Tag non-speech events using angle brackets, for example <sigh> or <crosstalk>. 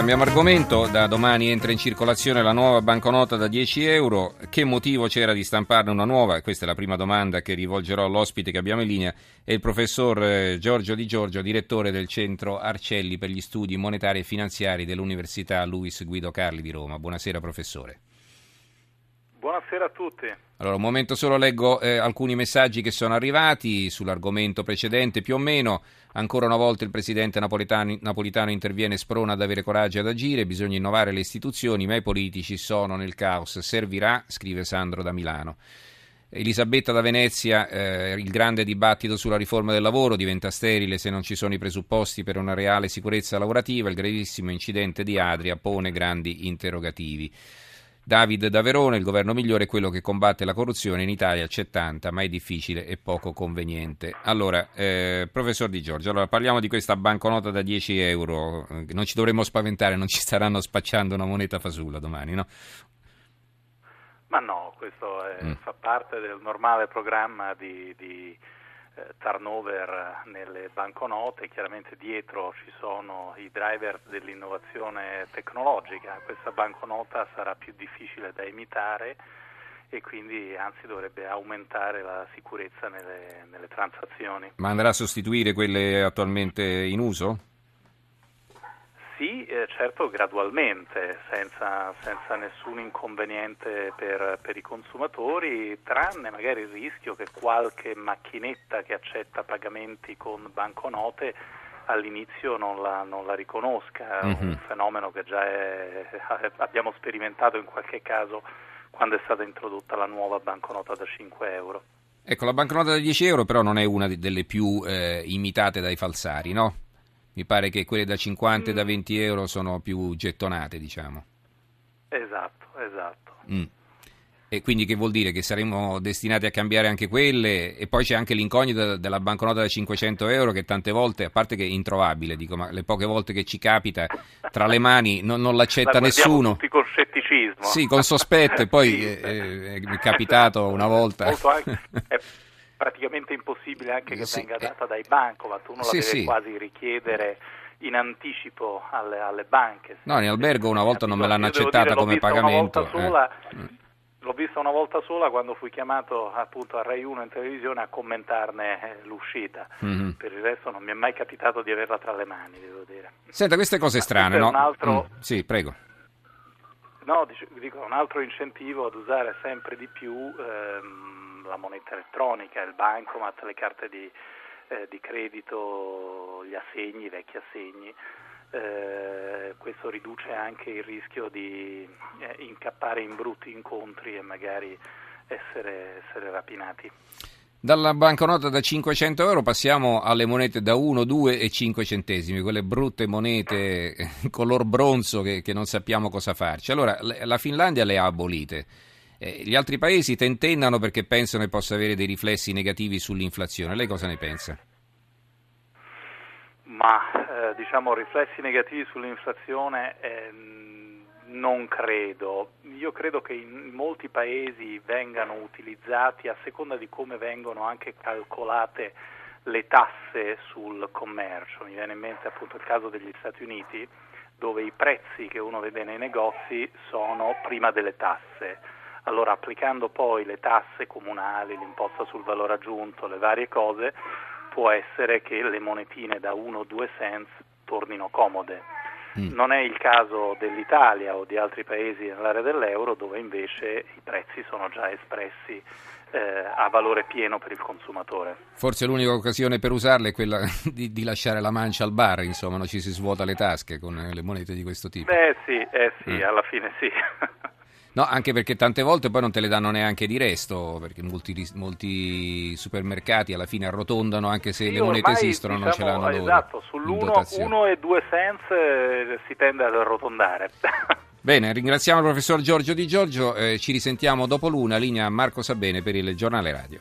Cambiamo argomento, da domani entra in circolazione la nuova banconota da 10 euro. Che motivo c'era di stamparne una nuova? Questa è la prima domanda che rivolgerò all'ospite che abbiamo in linea, è il professor eh, Giorgio Di Giorgio, direttore del centro Arcelli per gli studi monetari e finanziari dell'Università Luis Guido Carli di Roma. Buonasera professore. Buonasera a tutti. Allora, un momento solo leggo eh, alcuni messaggi che sono arrivati sull'argomento precedente, più o meno. Ancora una volta il presidente napolitano, napolitano interviene sprona ad avere coraggio ad agire, bisogna innovare le istituzioni, ma i politici sono nel caos. Servirà, scrive Sandro da Milano. Elisabetta da Venezia, eh, il grande dibattito sulla riforma del lavoro diventa sterile se non ci sono i presupposti per una reale sicurezza lavorativa, il gravissimo incidente di Adria pone grandi interrogativi. David da Verona, il governo migliore è quello che combatte la corruzione, in Italia c'è tanta, ma è difficile e poco conveniente. Allora, eh, professor Di Giorgio, allora parliamo di questa banconota da 10 euro, non ci dovremmo spaventare, non ci staranno spacciando una moneta fasulla domani, no? Ma no, questo è, mm. fa parte del normale programma di, di eh, turnover nelle banconote, chiaramente dietro ci sono i driver dell'innovazione tecnologica, questa banconota sarà più difficile da imitare e quindi anzi dovrebbe aumentare la sicurezza nelle, nelle transazioni. Ma andrà a sostituire quelle attualmente in uso? Eh, certo gradualmente, senza, senza nessun inconveniente per, per, i consumatori, tranne magari il rischio che qualche macchinetta che accetta pagamenti con banconote all'inizio non la, non la riconosca, mm-hmm. un fenomeno che già è, <laughs> abbiamo sperimentato in qualche caso quando è stata introdotta la nuova banconota da 5 euro. Ecco, la banconota da 10 euro però non è una delle più eh, imitate dai falsari, no? Mi pare che quelle da 50 e da 20 mm. euro sono più gettonate, diciamo. Esatto, esatto. Mm. E quindi che vuol dire? Che saremo destinati a cambiare anche quelle? E poi c'è anche l'incognita della banconota da 500 euro che tante volte, a parte che è introvabile, dico, ma le poche volte che ci capita tra le mani non, non l'accetta La nessuno. tutti con scetticismo. Sì, con sospetto e <laughs> poi sì. è, è, capitato una volta. Anche, è <laughs> praticamente impossibile anche che sì. venga data dai bancomat, uno sì, la deve sì. quasi richiedere in anticipo alle, alle, banche. No, in albergo una volta non me l'hanno accettata dire, come pagamento. Sola, eh. L'ho vista una volta sola quando fui chiamato appunto a Rai 1 in televisione a commentarne eh, l'uscita. Mm-hmm. Per il resto non mi è mai capitato di averla tra le mani, devo dire. Senta, queste cose strane, no? Un altro... Mm, sì, prego. No, dico, un altro incentivo ad usare sempre di più ehm, la moneta elettronica, il bancomat, le carte di, eh, di credito, gli assegni, i vecchi assegni. Eh, questo riduce anche il rischio di eh, incappare in brutti incontri e magari essere, essere rapinati. Dalla banconota da 500 euro passiamo alle monete da 1, 2 e 5 centesimi, quelle brutte monete color bronzo che, che non sappiamo cosa farci. Allora, la Finlandia le ha abolite. Eh, gli altri paesi tentennano perché pensano che possa avere dei riflessi negativi sull'inflazione. Lei cosa ne pensa? Ma eh, diciamo riflessi negativi sull'inflazione eh, non credo. Io credo che in molti paesi vengano utilizzati a seconda di come vengono anche calcolate le tasse sul commercio. Mi viene in mente appunto il caso degli Stati Uniti dove i prezzi che uno vede nei negozi sono prima delle tasse. Allora applicando poi le tasse comunali, l'imposta sul valore aggiunto, le varie cose, può essere che le monetine da 1 o 2 cents tornino comode Mm. Non è il caso dell'Italia o di altri paesi nell'area dell'euro dove invece i prezzi sono già espressi eh, a valore pieno per il consumatore. Forse l'unica occasione per usarle è quella <laughs> di, di lasciare la mancia al bar, insomma, non ci si svuota le tasche con le monete di questo tipo. Beh sì, eh sì, mm. alla fine sì. <laughs> No, anche perché tante volte poi non te le danno neanche di resto, perché molti, molti supermercati alla fine arrotondano anche se sì, le monete esistono, diciamo, non ce l'hanno loro. Esatto, sull'1 e 2 cents eh, si tende ad arrotondare. <laughs> Bene, ringraziamo il professor Giorgio Di Giorgio, eh, ci risentiamo dopo l'una, linea Marco Sabene per il giornale radio.